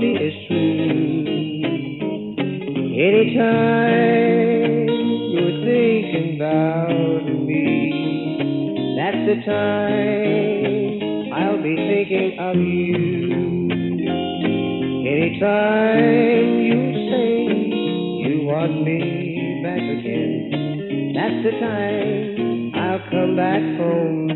Me true. Anytime you're thinking about me. That's the time I'll be thinking of you. Anytime you say you want me back again, that's the time I'll come back home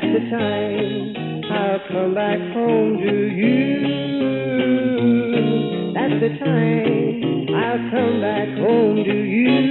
that's the time I'll come back home to you. That's the time I'll come back home to you.